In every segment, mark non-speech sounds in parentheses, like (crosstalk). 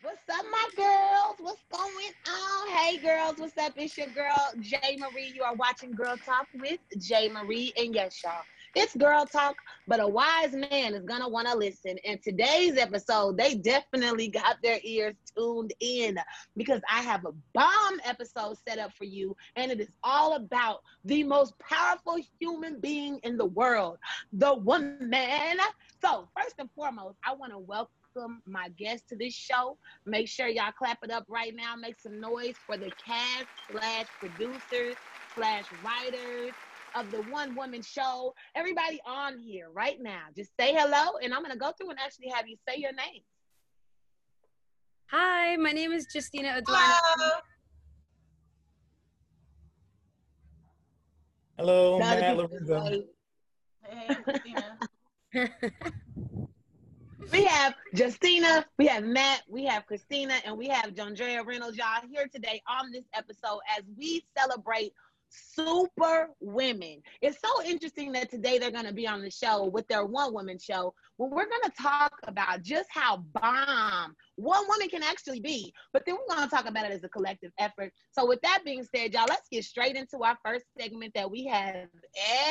What's up, my girls? What's going on? Hey, girls, what's up? It's your girl, Jay Marie. You are watching Girl Talk with Jay Marie. And yes, y'all, it's Girl Talk, but a wise man is going to want to listen. And today's episode, they definitely got their ears tuned in because I have a bomb episode set up for you. And it is all about the most powerful human being in the world, the woman. So, first and foremost, I want to welcome welcome my guest to this show. Make sure y'all clap it up right now. Make some noise for the cast slash producers slash writers of the one woman show. Everybody on here right now, just say hello, and I'm gonna go through and actually have you say your name. Hi, my name is Justina Eduardo. Hello, Matt Lorenzo. Hey, Justina. (laughs) we have Justina, we have Matt, we have Christina, and we have Jondrea Reynolds. Y'all here today on this episode as we celebrate super women. It's so interesting that today they're going to be on the show with their one woman show when we're going to talk about just how bomb one woman can actually be. But then we're going to talk about it as a collective effort. So, with that being said, y'all, let's get straight into our first segment that we have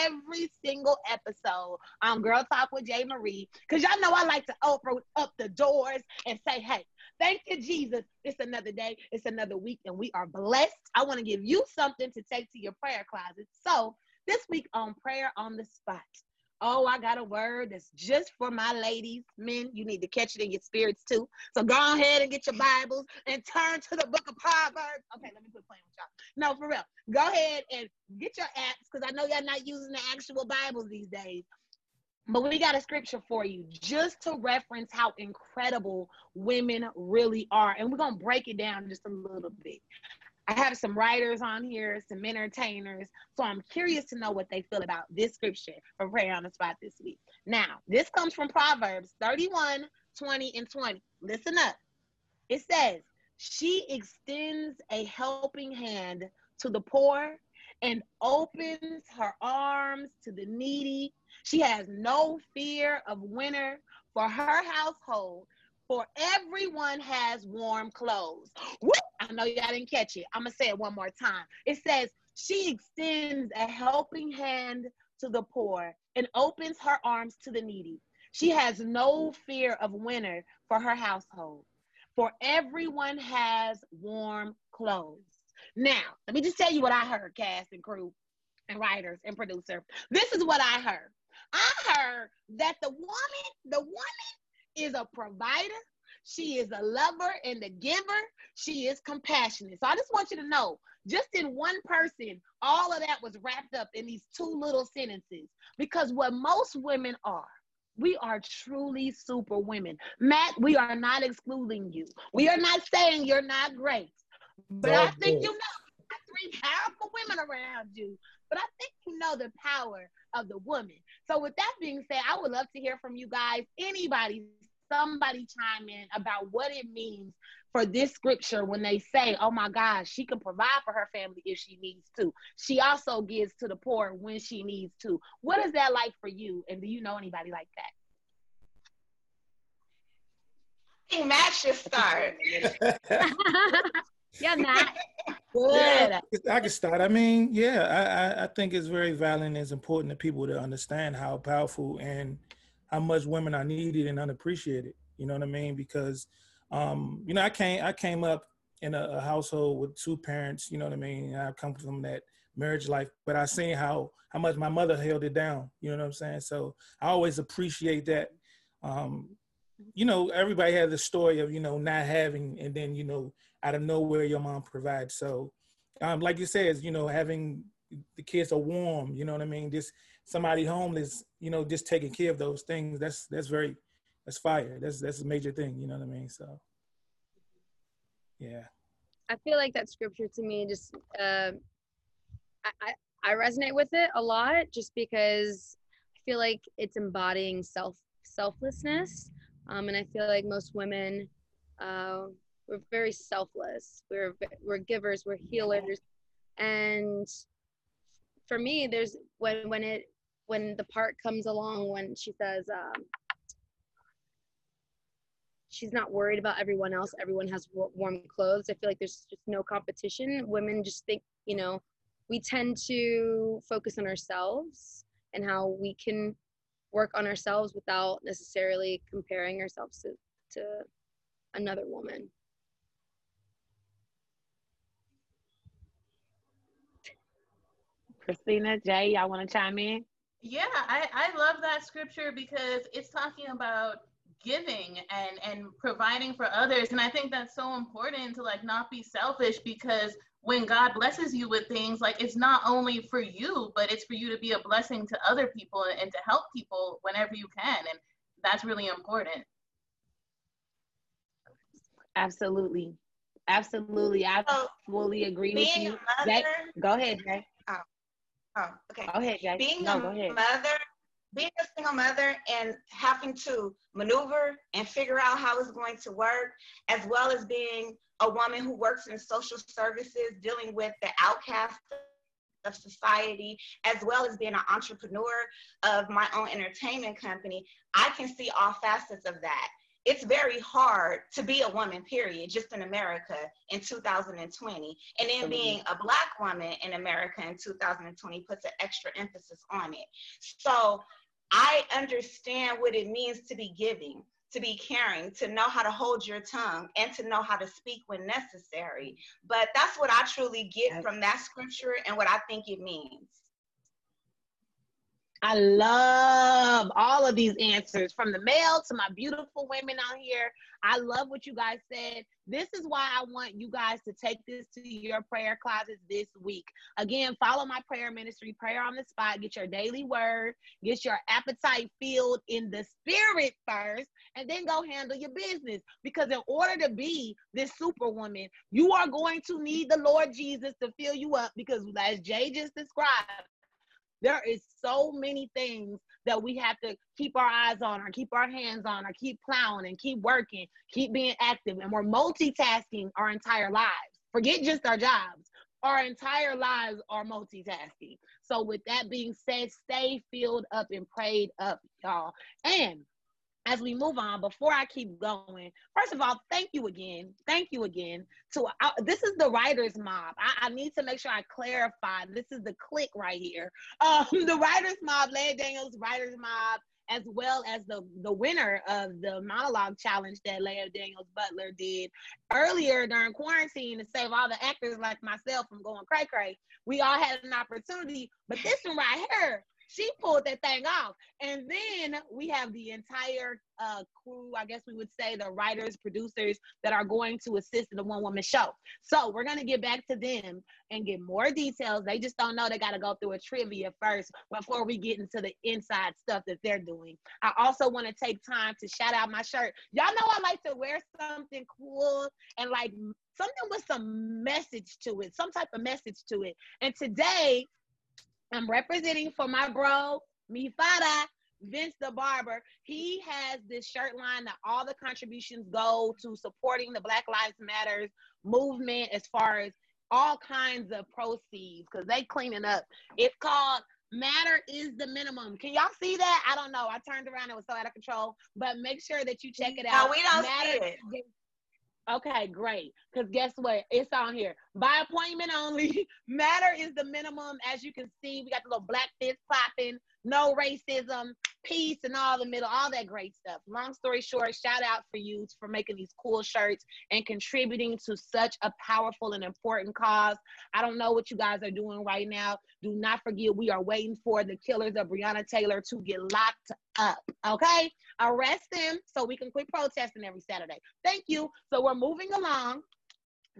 every single episode on Girl Talk with Jay Marie. Because y'all know I like to open up the doors and say, hey, Thank you, Jesus. It's another day, it's another week, and we are blessed. I want to give you something to take to your prayer closet. So, this week on Prayer on the Spot, oh, I got a word that's just for my ladies. Men, you need to catch it in your spirits too. So, go ahead and get your Bibles and turn to the book of Proverbs. Okay, let me quit playing with y'all. No, for real. Go ahead and get your apps because I know y'all not using the actual Bibles these days. But we got a scripture for you just to reference how incredible women really are. And we're going to break it down just a little bit. I have some writers on here, some entertainers. So I'm curious to know what they feel about this scripture for prayer on the spot this week. Now, this comes from Proverbs 31, 20, and 20. Listen up. It says, She extends a helping hand to the poor and opens her arms to the needy. She has no fear of winter for her household, for everyone has warm clothes. Woo! I know y'all didn't catch it. I'm going to say it one more time. It says, She extends a helping hand to the poor and opens her arms to the needy. She has no fear of winter for her household, for everyone has warm clothes. Now, let me just tell you what I heard, cast and crew and writers and producer. This is what I heard. I heard that the woman, the woman is a provider. She is a lover and a giver. She is compassionate. So I just want you to know, just in one person, all of that was wrapped up in these two little sentences. Because what most women are, we are truly super women. Matt, we are not excluding you. We are not saying you're not great. But I think you know three powerful women around you. But I think you know the power of the woman. So with that being said, I would love to hear from you guys. Anybody, somebody chime in about what it means for this scripture when they say, oh my gosh, she can provide for her family if she needs to. She also gives to the poor when she needs to. What is that like for you? And do you know anybody like that? I think Matt should start. (laughs) (laughs) (laughs) yeah, Matt. Good. (laughs) Yeah, I can start. I mean, yeah, I, I think it's very valid and it's important to people to understand how powerful and how much women are needed and unappreciated. You know what I mean? Because, um, you know, I came I came up in a, a, household with two parents. You know what I mean? I come from that marriage life, but I seen how how much my mother held it down. You know what I'm saying? So I always appreciate that. Um, you know, everybody has the story of you know not having, and then you know out of nowhere your mom provides. So, um, like you said, you know, having the kids are warm. You know what I mean? Just somebody home homeless, you know, just taking care of those things. That's that's very that's fire. That's that's a major thing. You know what I mean? So, yeah. I feel like that scripture to me just uh, I, I I resonate with it a lot just because I feel like it's embodying self selflessness um, and I feel like most women, uh, we're very selfless. We're we're givers. We're healers. And for me, there's when when it when the part comes along when she says um, she's not worried about everyone else. Everyone has warm clothes. I feel like there's just no competition. Women just think, you know, we tend to focus on ourselves and how we can work on ourselves without necessarily comparing ourselves to, to another woman. Christina, Jay, y'all want to chime in? Yeah, I, I love that scripture because it's talking about giving and and providing for others. And i think that's so important to like not be selfish because when god blesses you with things like it's not only for you but it's for you to be a blessing to other people and to help people whenever you can. And that's really important. Absolutely. Absolutely. I so, fully agree with you. mother, Jay, go ahead jay oh, okay. Go ahead jay being no, a mother being a single mother and having to maneuver and figure out how it's going to work, as well as being a woman who works in social services, dealing with the outcast of society, as well as being an entrepreneur of my own entertainment company, I can see all facets of that. It's very hard to be a woman, period, just in America in 2020. And then being a Black woman in America in 2020 puts an extra emphasis on it. So I understand what it means to be giving, to be caring, to know how to hold your tongue, and to know how to speak when necessary. But that's what I truly get from that scripture and what I think it means. I love all of these answers from the male to my beautiful women out here. I love what you guys said. This is why I want you guys to take this to your prayer closets this week. Again, follow my prayer ministry, prayer on the spot. Get your daily word, get your appetite filled in the spirit first, and then go handle your business. Because in order to be this superwoman, you are going to need the Lord Jesus to fill you up. Because as Jay just described, there is so many things that we have to keep our eyes on or keep our hands on or keep plowing and keep working, keep being active. And we're multitasking our entire lives. Forget just our jobs. Our entire lives are multitasking. So, with that being said, stay filled up and prayed up, y'all. And as we move on, before I keep going, first of all, thank you again. Thank you again. To uh, this is the writers mob. I, I, need to make sure I clarify. This is the click right here. Um, (laughs) the writers mob, Leah Daniels writers mob, as well as the the winner of the monologue challenge that Leah Daniels Butler did earlier during quarantine to save all the actors like myself from going cray cray. We all had an opportunity, but this one right here she pulled that thing off. And then we have the entire uh, crew, I guess we would say the writers, producers that are going to assist in the one woman show. So we're going to get back to them and get more details. They just don't know they got to go through a trivia first before we get into the inside stuff that they're doing. I also want to take time to shout out my shirt. Y'all know I like to wear something cool and like something with some message to it, some type of message to it. And today I'm representing for my bro, Mifada, Vince the Barber. He has this shirt line that all the contributions go to supporting the Black Lives Matters movement as far as all kinds of proceeds because they cleaning up. It's called Matter is the minimum. Can y'all see that? I don't know. I turned around, it was so out of control. But make sure that you check it out. No, we don't Matter see it. Okay, great. Because guess what? It's on here. By appointment only. (laughs) Matter is the minimum. As you can see, we got the little black fist popping, no racism, peace, and all the middle, all that great stuff. Long story short, shout out for you for making these cool shirts and contributing to such a powerful and important cause. I don't know what you guys are doing right now. Do not forget, we are waiting for the killers of Breonna Taylor to get locked up. Okay? Arrest them so we can quit protesting every Saturday. Thank you. So we're moving along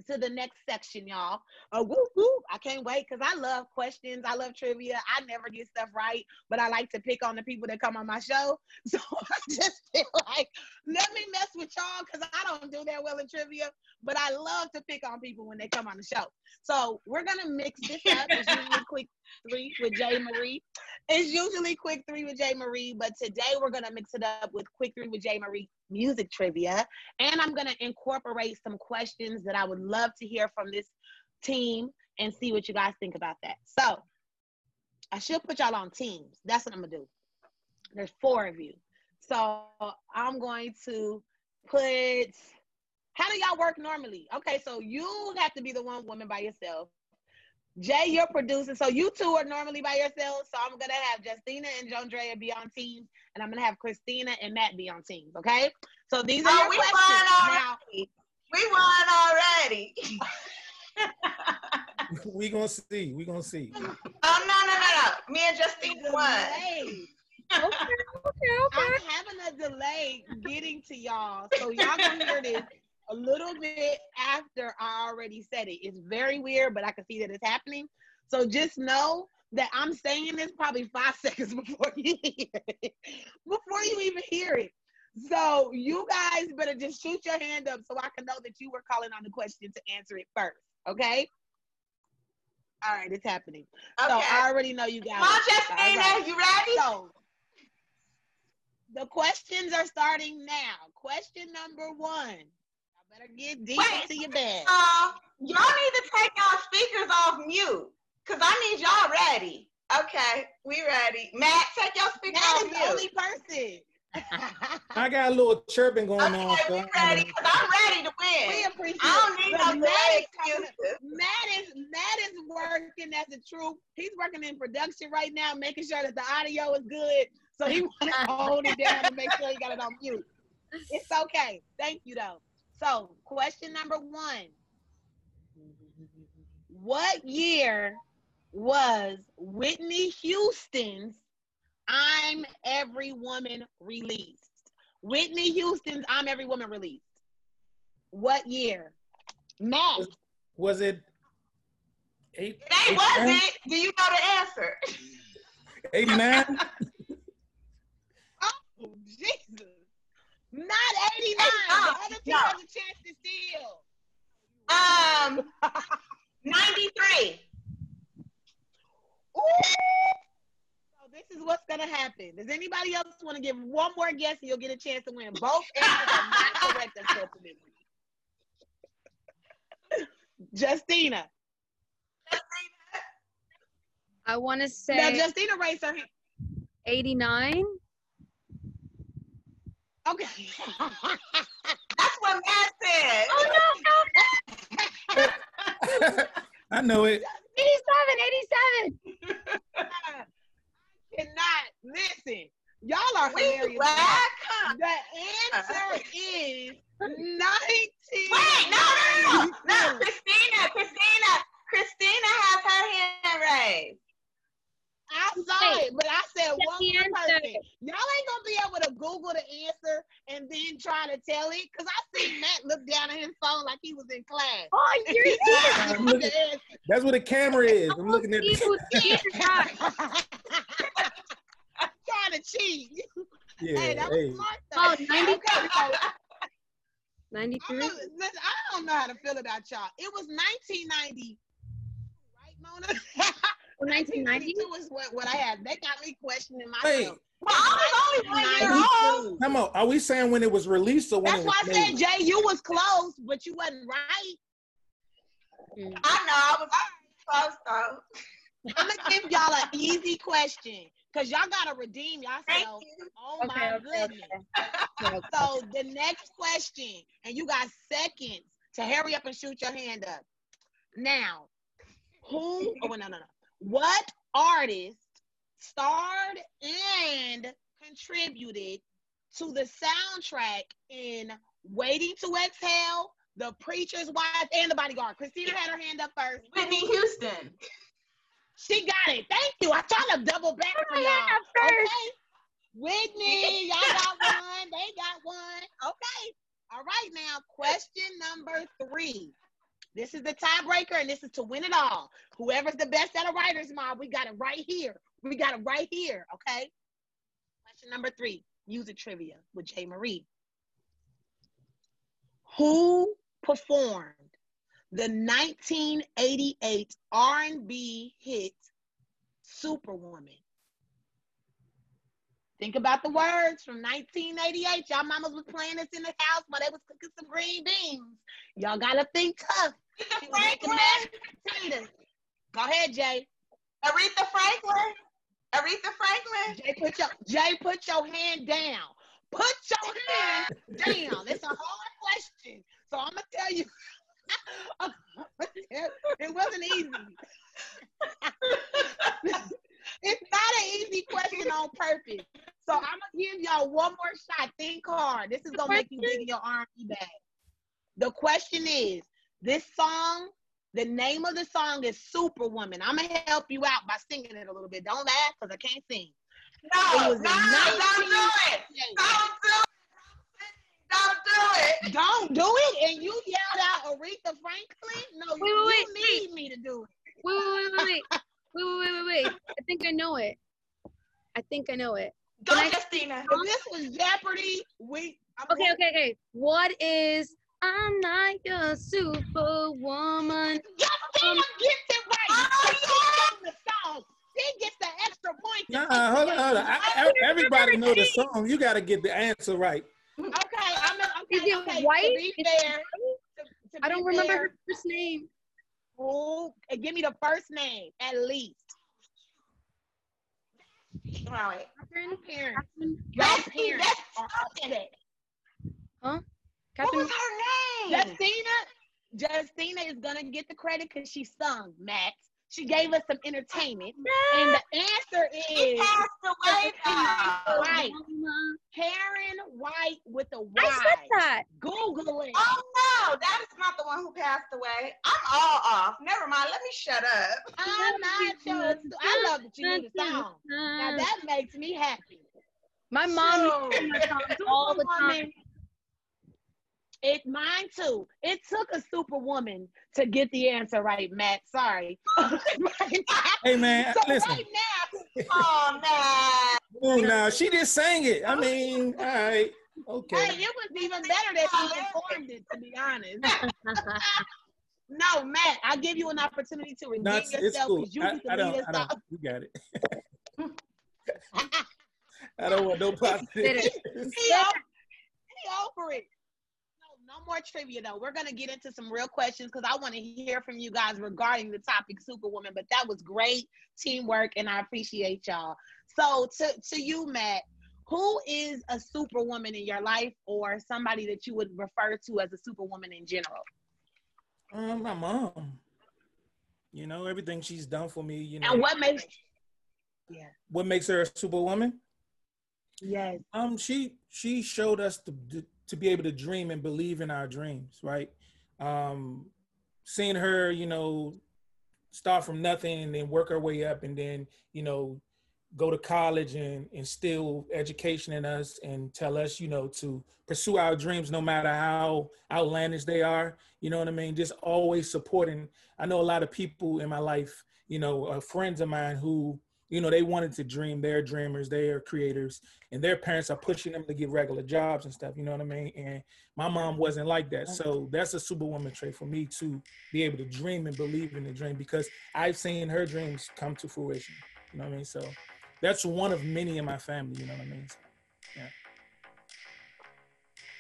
to the next section, y'all. Uh, whoop, whoop. I can't wait because I love questions. I love trivia. I never get stuff right, but I like to pick on the people that come on my show. (laughs) So I just feel like, let me mess with y'all because I don't do that well in trivia, but I love to pick on people when they come on the show. So we're going to mix this up. It's (laughs) usually quick three with Jay Marie. It's usually quick three with Jay Marie, but today we're going to mix it up with quick three with Jay Marie music trivia. And I'm going to incorporate some questions that I would love to hear from this team and see what you guys think about that. So I should put y'all on teams. That's what I'm going to do. There's four of you. So I'm going to put how do y'all work normally? Okay, so you have to be the one woman by yourself. Jay, you're producing. So you two are normally by yourselves. So I'm gonna have Justina and Jondrea be on teams, and I'm gonna have Christina and Matt be on teams. Okay. So these are Oh, your we questions. won Now, already. We won already. (laughs) we gonna see. We gonna see. Oh no no no no! Me and Justina won. delay. (laughs) Okay, okay, okay. I'm having a delay getting to y'all, so y'all gonna hear this a little bit after I already said it. It's very weird, but I can see that it's happening. So just know that I'm saying this probably five (laughs) seconds before you hear it, before you even hear it. So you guys better just shoot your hand up so I can know that you were calling on the question to answer it first. Okay. All right, it's happening. Okay. So I already know you guys. Justina, right. you ready? So the questions are starting now. Question number one. I better get deep Wait. into your bed. Uh, y'all need to take y'all speakers off mute, cause I need y'all ready. Okay, we ready. Matt, take your speaker That off is the only person. I got a little chirping going Okay, on. we so ready, cause I'm ready to win. we win. appreciate I don't need no But Matt is, excuses. Matt is Matt is working as a troop. He's working in production right now, making sure that the audio is good. So he want to (laughs) hold it down and make sure he got it on mute. It's okay. Thank you though. So question number one. What year was Whitney Houston's I'm Every Woman released? Whitney Houston's I'm Every Woman released. What year? Matt. Was it eight? They 89? wasn't. Do you know the answer? 89? (laughs) Oh, Jesus. Not 89. no, the other two no. has a chance to steal. Um, 93. Ooh. So this is what's gonna happen. Does anybody else want to give one more guess and you'll get a chance to win? Both answers are not correct, unfortunately. Justina. I want to say. Now say Justina raised her hand. 89. Okay. (laughs) That's what Matt said. Oh, no, no, (laughs) I know it. 87, 87. cannot listen. Y'all are We hilarious. black, huh? The answer is 19. Wait, no, no, no, no. (laughs) Christina, Christina, Christina has her hand raised. I saw Wait. it, but I said Get one more answer. person. Y'all ain't gonna be able to Google the answer and then try to tell it. Cause I seen Matt look down at his phone like he was in class. Oh, (laughs) you're He's serious. trying to the answer. That's what the camera is. I'm looking at See the, who's cheating, right? trying to cheat. yeah. hey, that was hey. smart Oh, though. 90. Okay, so (laughs) I'm 93. listen, I don't know how to feel about y'all. It was 1990, right, Mona? (laughs) Oh, 1990? 1992 is what, what I had. They got me questioning Wait, myself. Well, I was only one year old. 92. come on. Are we saying when it was released or when That's it why was I said, made? Jay, you was close, but you wasn't right. Mm. I know, I was close though. I'm gonna give y'all an easy question because y'all gotta redeem Thank yourself. you. Oh Okay, my okay, goodness. okay. Okay. So the next question, and you got seconds to hurry up and shoot your hand up. Now, who? Oh no, no, no. What artist starred and contributed to the soundtrack in "Waiting to Exhale"? The Preacher's Wife and The Bodyguard. Christina had her hand up first. Whitney Houston. She got it. Thank you. I'm trying to double back for y'all. hand up first. Okay. Whitney, y'all got one. They got one. Okay. All right, now, question number three. This is the tiebreaker, and this is to win it all. Whoever's the best at a writer's mob, we got it right here. We got it right here. Okay. Question number three music trivia with Jay Marie. Who performed the 1988 R&B hit Superwoman? Think about the words from 1988. Y'all mamas was playing this in the house while they was cooking some green beans. Y'all gotta think tough. Franklin. Go ahead, Jay. Aretha Franklin. Aretha Franklin. Jay, put your Jay, put your hand down. Put your hand down. It's a hard question. So I'm gonna tell you. (laughs) it wasn't easy. it's not an easy question on purpose. So I'm gonna give y'all one more shot. Think hard. This is gonna make you dig your army back. The question is, this song, the name of the song is Superwoman. I'm gonna help you out by singing it a little bit. Don't laugh because I can't sing. No, no, 19- don't do it. Don't do it. Don't do it. Don't do it. And you yelled out Aretha Franklin. No, wait, wait, you wait, need me to do it. Wait, wait, wait, (laughs) wait, wait, wait, wait, wait. I think I know it. I think I know it. Go, Can Justina. This was Jeopardy, we. Okay, okay, okay. What is I'm not your superwoman? Justina um, gets it right. Oh, She sang the song. She gets the extra point. Nah, hold on, hold on. I, I- everybody know the song. You got to get the answer right. Okay, I'm a, okay, Is it okay. white? To be Is it fair, to, to I don't remember fair, her first name. Oh, give me the first name at least. All right. Your Catherine? parents. Catherine? Your That's, parents that's are upset. What was her name? Justina, Justina is gonna get the credit because she sung, Max. She gave us some entertainment. And the answer She is passed away. Right. Karyn White with a Y. I said that. Google it. Oh no, that is not the one who passed away. I'm all off. Never mind. Let me shut up. I'm not (laughs) sure. I love that you knew the song. Now that makes me happy. My mom So- sings that song all the time. Superwoman. It mine too. It took a superwoman to get the answer right, Matt. Sorry. (laughs) Hey man, so listen. right now, Oh man. Ooh, now she just sang it. I mean, all right, okay. hey, it was even better that you performed it, to be honest. (laughs) no, Matt, I give you an opportunity to redeem No, it's, it's yourself cool. because you I, get to I lead don't. I don't. You got it. (laughs) I don't want no Did positive. He over, he over it. More trivia though. We're gonna get into some real questions because I want to hear from you guys regarding the topic Superwoman. But that was great teamwork, and I appreciate y'all. So to to you, Matt, who is a superwoman in your life, or somebody that you would refer to as a superwoman in general? Um, my mom. You know everything she's done for me. You know And what makes yeah what makes her a superwoman. yes Um, she she showed us to to be able to dream and believe in our dreams, right? Um, seeing her, you know, start from nothing and then work her way up, and then you know, go to college and instill education in us and tell us, you know, to pursue our dreams no matter how outlandish they are. You know what I mean? Just always supporting. I know a lot of people in my life, you know, friends of mine who you know they wanted to dream they're dreamers they're creators and their parents are pushing them to get regular jobs and stuff you know what i mean? And my mom wasn't like that. So that's a superwoman trait for me to be able to dream and believe in the dream because i've seen her dreams come to fruition you know what i mean? So that's one of many in my family you know what i mean? So,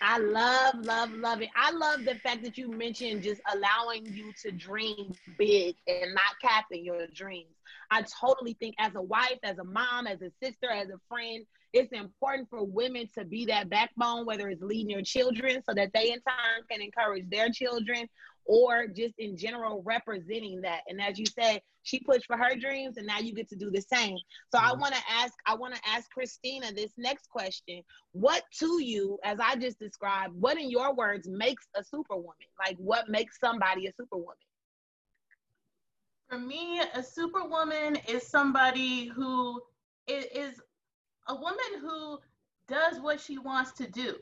I love, love, love it. I love the fact that you mentioned just allowing you to dream big and not capping your dreams. I totally think as a wife, as a mom, as a sister, as a friend, it's important for women to be that backbone, whether it's leading your children so that they in turn can encourage their children or just in general representing that. And as you said, she pushed for her dreams and now you get to do the same. So I Mhm. want to ask, I want to ask Christina this next question. What to you, as I just described, what in your words makes a superwoman? Like what makes somebody a superwoman? For me, a superwoman is somebody who is a woman who does what she wants to do,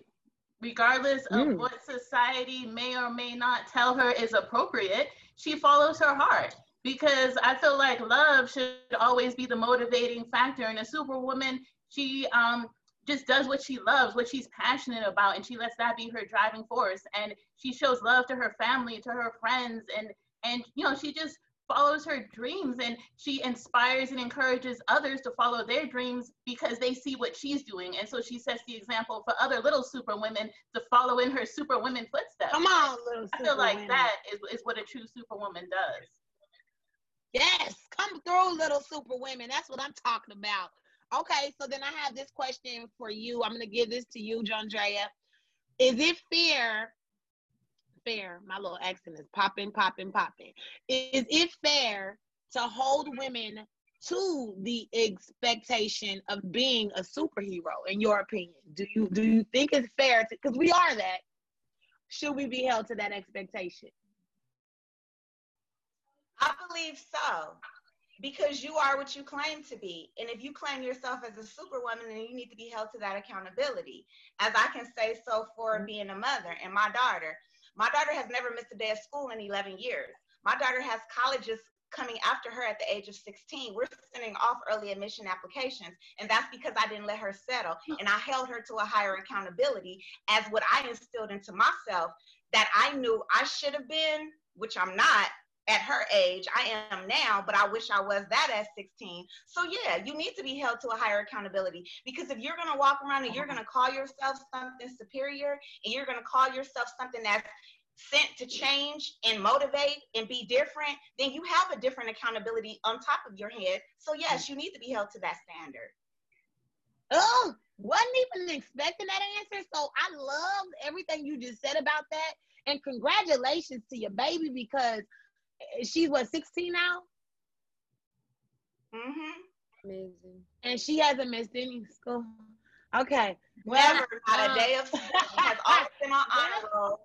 regardless of Mm. what society may or may not tell her is appropriate. She follows her heart because I feel like love should always be the motivating factor. And a superwoman, she um, just does what she loves, what she's passionate about, and she lets that be her driving force. And she shows love to her family, to her friends, and and you know she just follows her dreams and she inspires and encourages others to follow their dreams because they see what she's doing and so she sets the example for other little super women to follow in her super women footsteps Come on, little i feel like superwomen. that is, is what a true superwoman does Yes, come through, little super women. That's what I'm talking about. Okay, so then I have this question for you. I'm gonna give this to you, Jondrea. Is it fair? Fair, my little accent is popping, popping, popping. Is it fair to hold women to the expectation of being a superhero in your opinion? Do you do you think it's fair because we are that. Should we be held to that expectation? I believe so because you are what you claim to be. And if you claim yourself as a superwoman then you need to be held to that accountability. As i can say so for mm-hmm. being a mother and my daughter my daughter has never missed a day of school in 11 years my daughter has colleges coming after her at the age of 16. We're sending off early admission applications, and that's because I didn't let her settle. Hmm. And I held her to a higher accountability as what I instilled into myself that I knew I should have been, which I'm not at her age. I am now, but I wish I was that at 16. So, yeah, you need to be held to a higher accountability because if you're going to walk around and you're going to call yourself something superior and you're going to call yourself something that's sent to change and motivate and be different, then you have a different accountability on top of your head. So yes, you need to be held to that standard. Oh, wasn't even expecting that answer. So I love everything you just said about that. And congratulations to your baby because she's what 16 now? Mm-hmm. Amazing. And she hasn't missed any school. Okay. Well, Never, not a day of has always been on (laughs) honor roll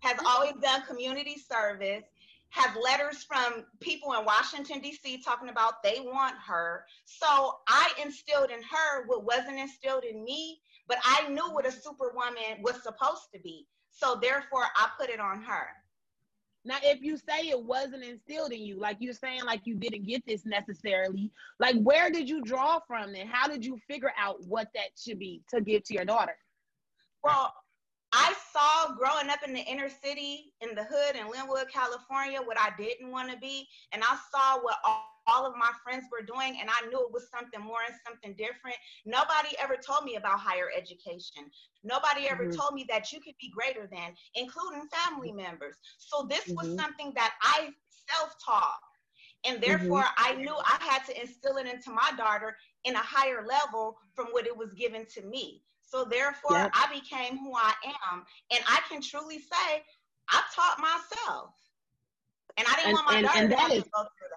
has always done community service, has letters from people in Washington, D.C. talking about they want her. So I instilled in her what wasn't instilled in me, but I knew what a superwoman was supposed to be. So therefore, I put it on her. Now, if you say it wasn't instilled in you, like you're saying, like you didn't get this necessarily, like where did you draw from and how did you figure out what that should be to give to your daughter? Well, I saw growing up in the inner city, in the hood in Lynwood, California, what I didn't want to be. And I saw what all, all of my friends were doing, and I knew it was something more and something different. Nobody ever told me about higher education. Nobody ever mm-hmm. told me that you could be greater than, including family members. So this mm-hmm. was something that I self taught. And therefore, mm-hmm. I knew I had to instill it into my daughter in a higher level from what it was given to me. So therefore, yep. I became who I am. And I can truly say, I taught myself. And I didn't and, want my and, daughter and to, is, to go through that.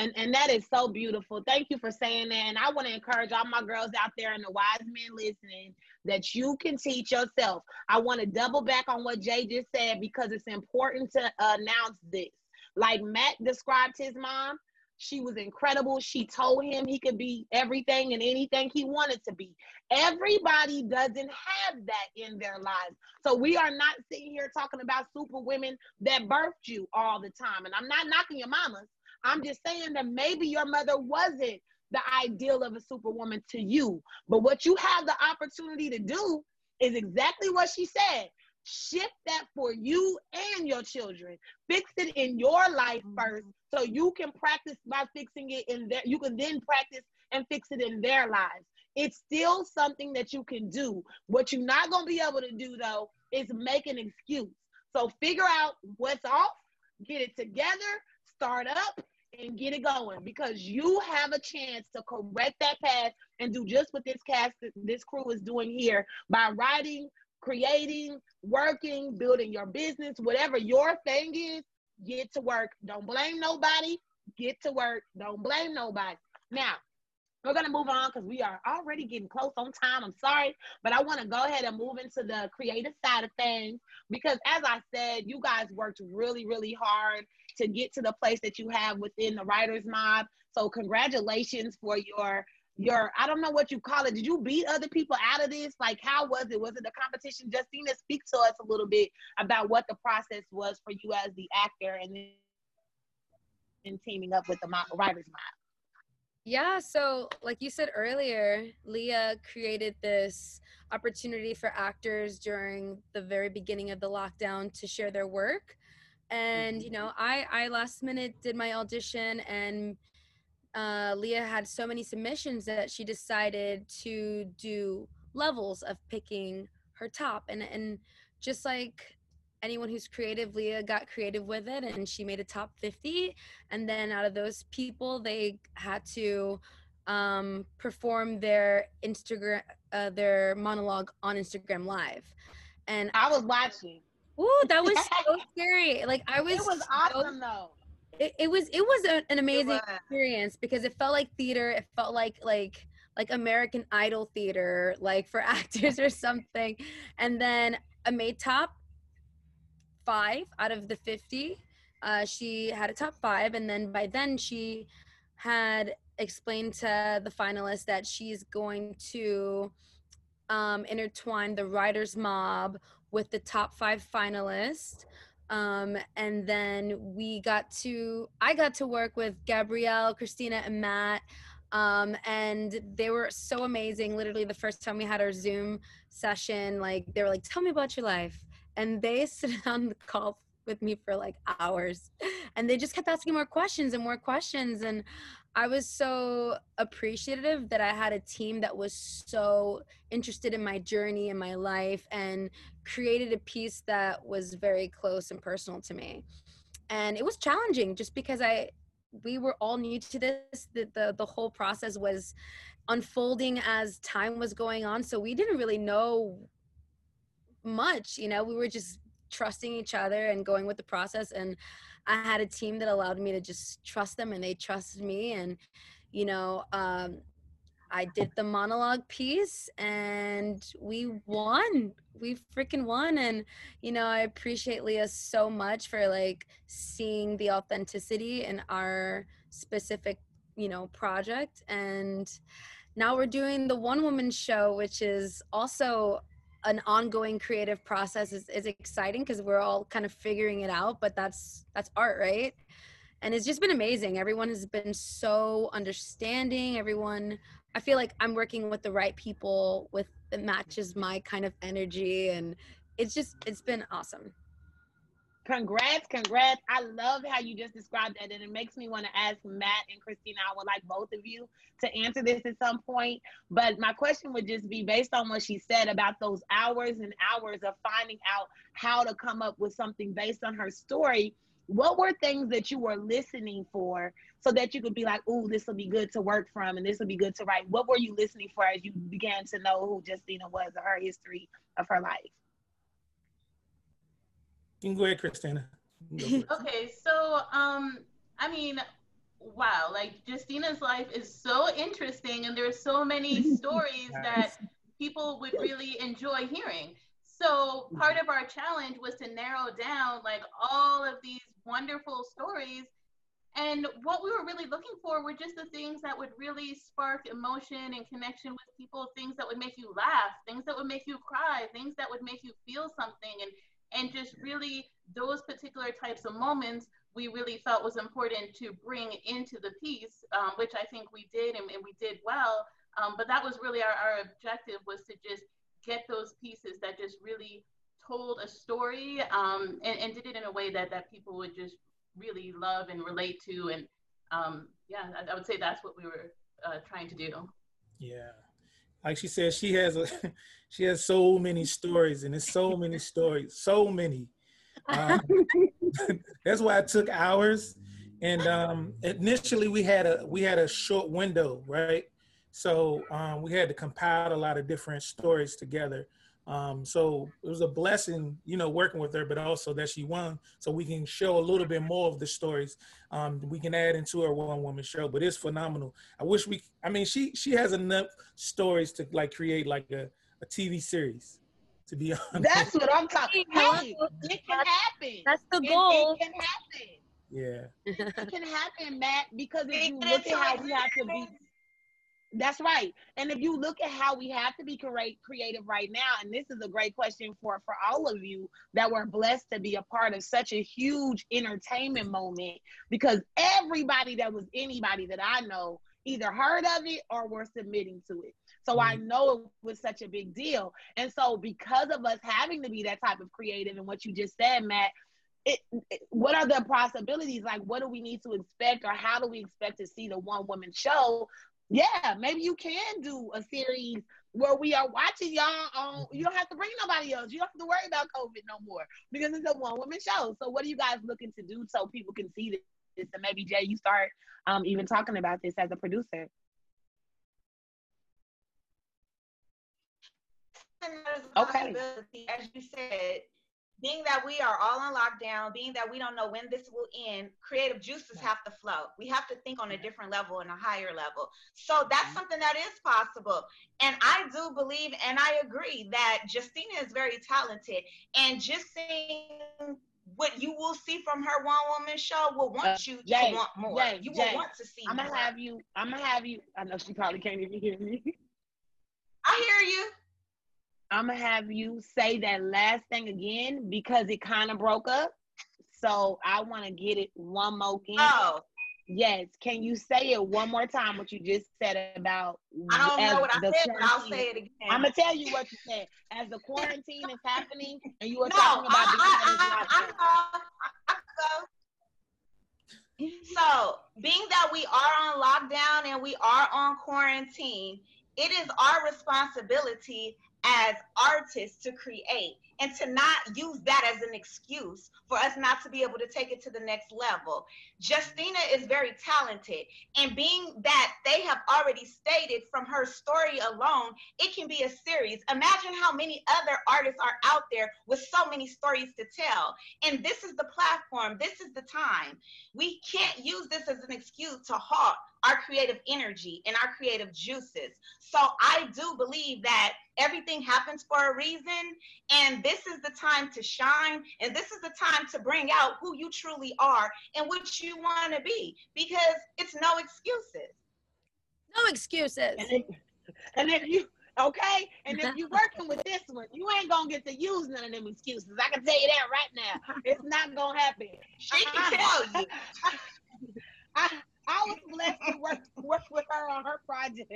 And, and that is so beautiful. Thank you for saying that. And I want to encourage all my girls out there and the wise men listening that you can teach yourself. I want to double back on what Jay just said because it's important to announce this. Like Matt described his mom, she was incredible. She told him he could be everything and anything he wanted to be. Everybody doesn't have that in their lives. So we are not sitting here talking about super women that birthed you all the time. And I'm not knocking your mamas. I'm just saying that maybe your mother wasn't the ideal of a superwoman to you. But what you have the opportunity to do is exactly what she said shift that for you and your children. Fix it in your life mm-hmm. first so you can practice by fixing it in there. You can then practice and fix it in their lives. It's still something that you can do. What you're not going to be able to do though is make an excuse. So figure out what's off, get it together, start up, and get it going because you have a chance to correct that path and do just what this cast this crew is doing here by writing creating, working, building your business, whatever your thing is, get to work. Don't blame nobody. Get to work. Don't blame nobody. Now, we're going to move on because we are already getting close on time. I'm sorry, but I want to go ahead and move into the creative side of things because, as I said, you guys worked really, really hard to get to the place that you have within the writer's mob. So, congratulations for your your I don't know what you call it. Did you beat other people out of this? Like how was it? Was it a competition? Justina, speak to us a little bit about what the process was for you as the actor and then teaming up with the writers mob. Yeah, so like you said earlier, Leah created this opportunity for actors during the very beginning of the lockdown to share their work. And you know, I I last minute did my audition and uh, Leah had so many submissions that she decided to do levels of picking her top and and just like anyone who's creative leah got creative with it and she made a top 50 and then out of those people they had to um, perform their instagram uh, their monologue on instagram live. And i was watching. Ooh, that was (laughs) so scary. Like i was it was awesome so, though. It, it was it was a, an amazing experience because it felt like theater. It felt like like like american idol theater like for (laughs) actors or something. And then i made top five out of the 50 uh, she had a top five and then by then she had explained to the finalists that she's going to um, intertwine the writers mob with the top five finalists um, and then we got to i got to work with gabrielle christina and matt. Um, and they were so amazing. Literally the first time we had our zoom session like they were like tell me about your life and they (laughs) sit on the call with me for like hours and they just kept asking more questions and more questions and I was so appreciative that I had a team that was so interested in my journey and my life and created a piece that was very close and personal to me. And it was challenging just because I we were all new to this the the, the whole process was unfolding as time was going on so we didn't really know much you know we were just trusting each other and going with the process and I had a team that allowed me to just trust them and they trusted me. And, you know, um, I did the monologue piece and we won. We freaking won. And, you know, I appreciate Leah so much for like seeing the authenticity in our specific, you know, project. And now we're doing the one woman show, which is also an ongoing creative process is, is exciting because we're all kind of figuring it out but that's that's art right? And it's just been amazing. Everyone has been so understanding. Everyone i feel like i'm working with the right people with that matches my kind of energy and it's just it's been awesome Congrats, congrats. I love how you just described that. And it makes me want to ask Matt and Christina, I would like both of you to answer this at some point. But my question would just be based on what she said about those hours and hours of finding out how to come up with something based on her story. What were things that you were listening for so that you could be like, oh, this will be good to work from and this will be good to write? What were you listening for as you began to know who Justina was or her history of her life? You can go ahead, Christina. (laughs) okay, so um, I mean, wow, like Justina's life is so interesting, and there's so many (laughs) stories that people would really enjoy hearing. So part of our challenge was to narrow down like all of these wonderful stories. And what we were really looking for were just the things that would really spark emotion and connection with people, things that would make you laugh, things that would make you cry, things that would make you feel something. And and just really those particular types of moments we really felt was important to bring into the piece, um, which I think we did and, and we did well. Um, but that was really our, our objective was to just get those pieces that just really told a story um, and, and, did it in a way that, that people would just really love and relate to. And um, yeah, I, I, would say that's what we were uh, trying to do. Yeah like she said, she has a (laughs) she has so many stories, and it's so many stories, so many. Um, (laughs) that's why it took hours. And um, initially, we had a we had a short window, right? So um, we had to compile a lot of different stories together. Um, so it was a blessing, you know, working with her, but also that she won, so we can show a little bit more of the stories. Um, we can add into her one woman show, but it's phenomenal. I wish we, I mean, she she has enough stories to like create like a, a TV series. To be (laughs) honest, that's what I'm talking. Hey, it can happen. That's the goal. It, it can happen. Yeah, it can happen, Matt. Because if you look at how we have to be that's right. And if you look at how we have to be create, creative right now, and this is a great question for for all of you that were blessed to be a part of such a huge entertainment moment, because everybody that was anybody that I know either heard of it or were submitting to it. So mm-hmm. I know it was such a big deal. And so because of us having to be that type of creative and what you just said, Matt, it, it, what are the possibilities like what do we need to expect or how do we expect to see the one woman show yeah, maybe you can do a series where we are watching y'all on you don't have to bring nobody else. You don't have to worry about COVID no more because it's a one woman show. So what are you guys looking to do so people can see this? And maybe Jay, you start um, even talking about this as a producer. Okay. As you said, being that we are all on lockdown, being that we don't know when this will end, creative juices have to flow. We have to think on a different level and a higher level. So that's mm-hmm. something that is possible. And I do believe and I agree that Justina is very talented. And just seeing what you will see from her one woman show will want uh, you Jay, to want more. Jay, you will Jay, want to see I'm gonna have you, I'm gonna have you, I know she probably can't even hear me. I hear you. I'm gonna have you say that last thing again because it kind of broke up. So I want to get it one more oh. again. Oh. Yes. Can you say it one more time? What you just said about? I don't know what I said, but I'll say it again. I'm gonna tell you what you said. As the quarantine is happening, and you were no, talking about the. I, I, I, I, so being that we are on lockdown and we are on quarantine, it is our responsibility as artists to create and to not use that as an excuse for us not to be able to take it to the next level. Justina is very talented, and being that they have already stated from her story alone, it can be a series. Imagine how many other artists are out there with so many stories to tell. And this is the platform, this is the time. We can't use this as an excuse to halt our creative energy and our creative juices. So I do believe that everything happens for a reason. And this is the time to shine. And this is the time to bring out who you truly are and what you want to be because it's no excuses. No excuses. And if, and if you, okay? And if you're working with this one, you ain't gonna get to use none of them excuses. I can tell you that right now. It's not gonna happen. She can uh-huh. tell you. (laughs) I, I was blessed to work, work with her on her project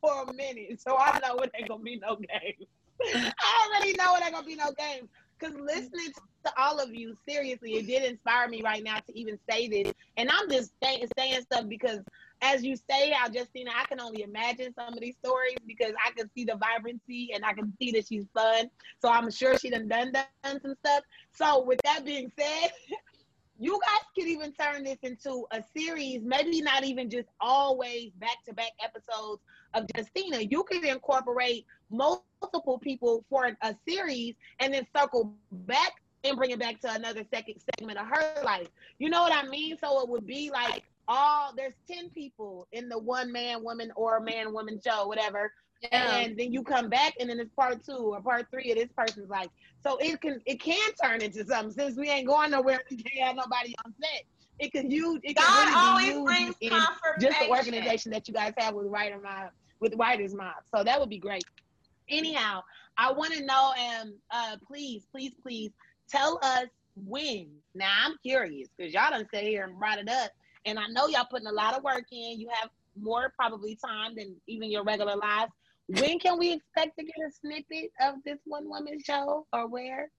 for a minute, so I know it ain't gonna be no game. I already know it ain't gonna be no game. Because listening to all of you, seriously, it did inspire me right now to even say this. And I'm just saying, saying stuff because, as you say, how Justina, I can only imagine some of these stories because I can see the vibrancy and I can see that she's fun. So I'm sure she done done, done some stuff. So with that being said, (laughs) you guys could even turn this into a series, maybe not even just always back to back episodes of Justina. You could incorporate multiple people for a series and then circle back and bring it back to another second segment of her life. You know what I mean? So it would be like all there's 10 people in the one man woman or man woman show, whatever. Yeah. And then you come back and then it's part two or part three of this person's life. So it can it can turn into something since we ain't going nowhere. We can't have nobody on set. It can use it can God really always brings in just the organization that you guys have with Writer Mob with Writers Mob. So that would be great. Anyhow, I want to know um uh please, please, please tell us when. Now I'm curious because y'all done sit here and brought it up. And I know y'all putting a lot of work in. You have more probably time than even your regular lives. When can we expect to get a snippet of this one woman show or where?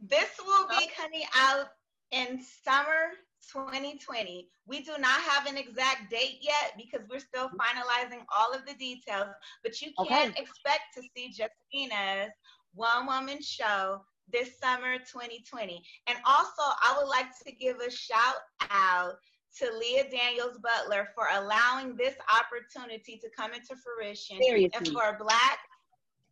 this will be coming out in summer 2020. We do not have an exact date yet because we're still finalizing all of the details, but you can okay. expect to see Justina's one woman show this summer 2020. And also, I would like to give a shout out to Leah Daniels Butler for allowing this opportunity to come into fruition. Seriously. and for Black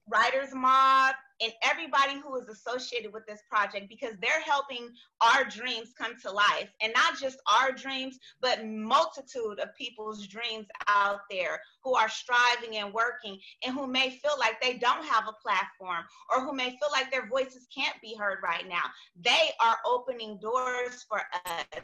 Writers Mob and everybody who is associated with this project because they're helping our dreams come to life. And not just our dreams but multitude of people's dreams out there who are striving and working and who may feel like they don't have a platform or who may feel like their voices can't be heard right now. They are opening doors for us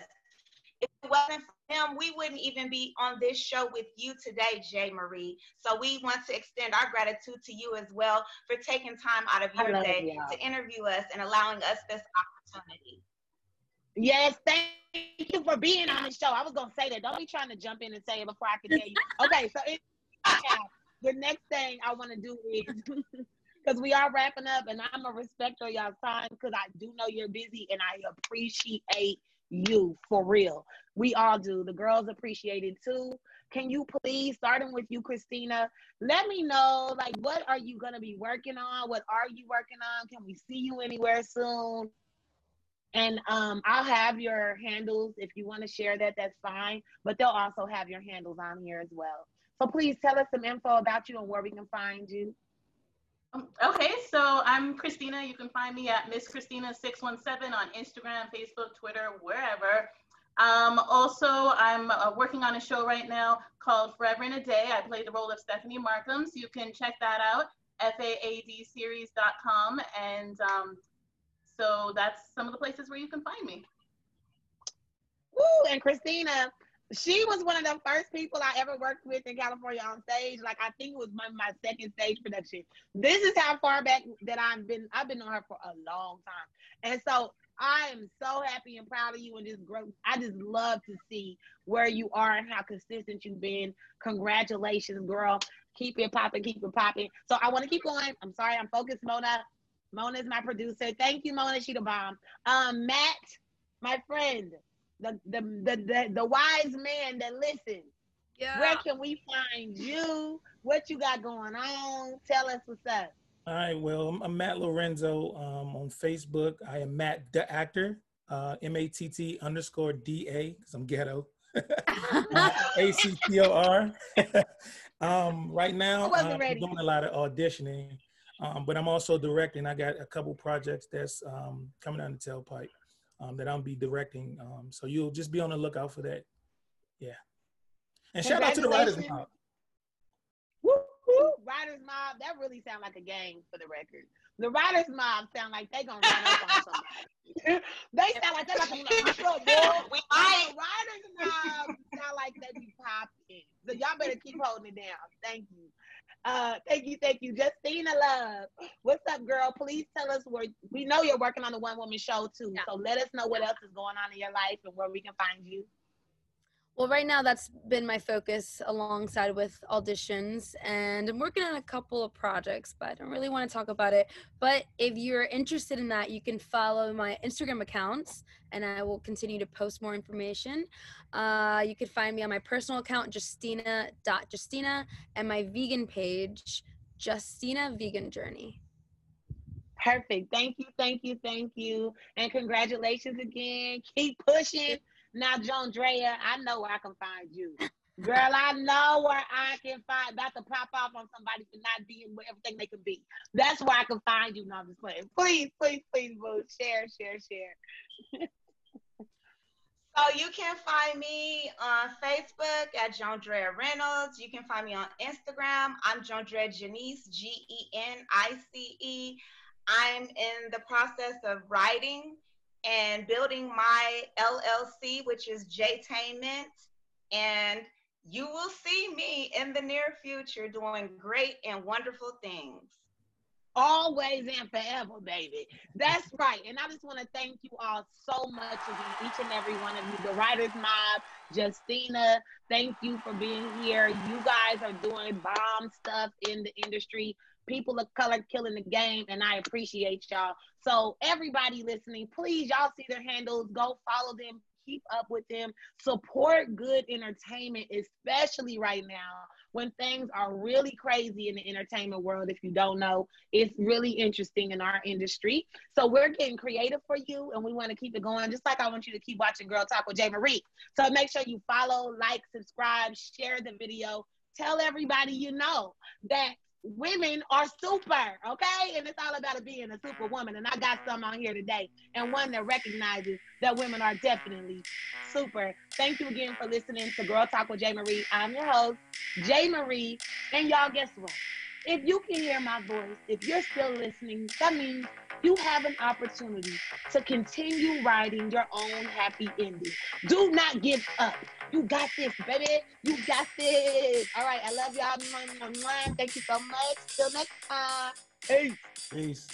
if it wasn't for him, we wouldn't even be on this show with you today, Jay Marie. So we want to extend our gratitude to you as well for taking time out of your day to interview us and allowing us this opportunity. Yes, thank you for being on the show. I was gonna say that. Don't be trying to jump in and say it before I can tell you. (laughs) Okay, so it, the next thing I want to do is (laughs) because we are wrapping up, and I'm a respecter of y'all's time because I do know you're busy, and I appreciate you for real. We all do. The girls appreciate it too. Can you please, starting with you, Christina, let me know like what are you gonna be working on? What are you working on? Can we see you anywhere soon? And um, I'll have your handles if you want to share that. That's fine. But they'll also have your handles on here as well. So please tell us some info about you and where we can find you. Um, okay, so I'm Christina. You can find me at Miss Christina617 on Instagram, Facebook, Twitter, wherever. Um, also, I'm uh, working on a show right now called Forever and a Day. I play the role of Stephanie Markham, so you can check that out, faadseries.com. And um, so that's some of the places where you can find me. Woo, and Christina, she was one of the first people I ever worked with in California on stage. Like I think it was my, my second stage production. This is how far back that I've been. I've been on her for a long time, and so I am so happy and proud of you and this growth. I just love to see where you are and how consistent you've been. Congratulations, girl. Keep it popping, keep it popping. So I want to keep going. I'm sorry, I'm focused, Mona. Mona is my producer. Thank you, Mona. She the bomb. Um, Matt, my friend the the the the, the wise man that listens. Yeah. Where can we find you? What you got going on? Tell us what's up. All right. Well, I'm Matt Lorenzo um, on Facebook. I am Matt the actor. Uh, M A T T underscore D A because I'm ghetto. (laughs) A C T O R. (laughs) um, right now, I'm doing a lot of auditioning, um, but I'm also directing. I got a couple projects that's um, coming down the tailpipe um, that I'll be directing. Um, so you'll just be on the lookout for that. Yeah. And shout out to the Writers Mob. Woo, woo, Writers Mob. That really sounds like a gang for the record. The Writers Mob sound like they gonna run up on somebody. (laughs) they sound like they're like, what's up, boy? I, (laughs) Writers Mob sound like they be popping. So y'all better keep holding it down. Thank you. Uh, thank you, thank you. Justina Love. What's up, girl? Please tell us where we know you're working on the one woman show too. Yeah. So let us know what else is going on in your life and where we can find you. Well, right now that's been my focus alongside with auditions, and I'm working on a couple of projects, but I don't really want to talk about it. But if you're interested in that, you can follow my Instagram accounts, and I will continue to post more information. Uh, you can find me on my personal account, Justina.Justina, and my vegan page, Justina Vegan Journey. Perfect. Thank you, thank you, thank you. And congratulations again. Keep pushing. Now, Joan Drea, I know where I can find you. Girl, I know where I can find about to pop off on somebody for not being everything they can be. That's where I can find you. No, I'm just playing. Please, please, please, boo. Share, share, share. (laughs) so you can find me on Facebook at Joan Drea Reynolds. You can find me on Instagram. I'm Joan Drea Genice, G E N I C E. I'm in the process of writing and building my LLC, which is Jtainment. And you will see me in the near future doing great and wonderful things. Always and forever, baby. That's right. And I just want to thank you all so much each and every one of you, the Writers Mob, Justina. Thank you for being here. You guys are doing bomb stuff in the industry people of color killing the game, and I appreciate y'all. So everybody listening, please y'all see their handles, go follow them, keep up with them, support good entertainment, especially right now when things are really crazy in the entertainment world. If you don't know, it's really interesting in our industry. So we're getting creative for you, and we want to keep it going. Just like I want you to keep watching Girl Talk with Jay Marie. So make sure you follow, like, subscribe, share the video. Tell everybody you know that women are super, okay? And it's all about being a superwoman. And I got some on here today, and one that recognizes that women are definitely super. Thank you again for listening to Girl Talk with Jay Marie. I'm your host, Jay Marie. And y'all, guess what? If you can hear my voice, if you're still listening, that means you have an opportunity to continue writing your own happy ending. Do not give up. You got this, baby. You got this. All right. I love y'all. Thank you so much. Till next time. Peace. Peace.